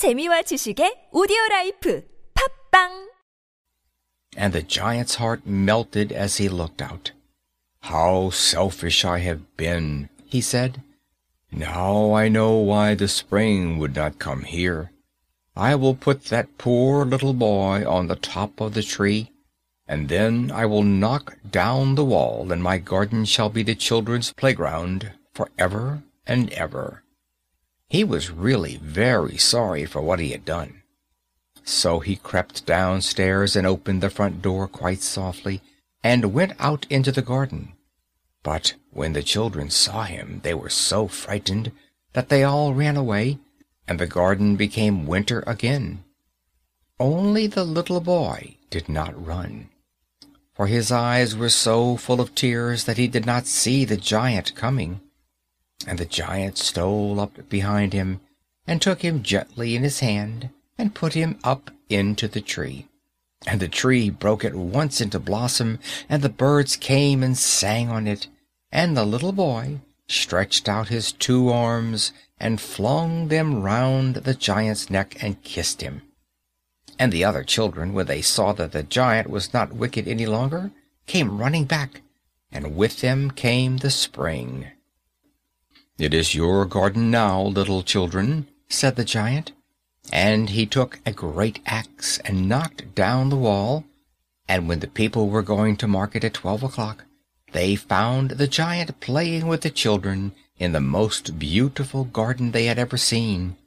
재미와 지식의 오디오 라이프 팟빵 And the giant's heart melted as he looked out. How selfish I have been, he said. Now I know why the spring would not come here. I will put that poor little boy on the top of the tree, and then I will knock down the wall, and my garden shall be the children's playground for ever and ever. He was really very sorry for what he had done. So he crept downstairs and opened the front door quite softly, and went out into the garden. But when the children saw him they were so frightened that they all ran away, and the garden became winter again. Only the little boy did not run, for his eyes were so full of tears that he did not see the giant coming. And the giant stole up behind him, and took him gently in his hand, and put him up into the tree. And the tree broke at once into blossom, and the birds came and sang on it, and the little boy stretched out his two arms and flung them round the giant's neck and kissed him. And the other children, when they saw that the giant was not wicked any longer, came running back, and with them came the spring. "It is your garden now, little children," said the giant, and he took a great axe and knocked down the wall, and when the people were going to market at twelve o'clock, they found the giant playing with the children in the most beautiful garden they had ever seen,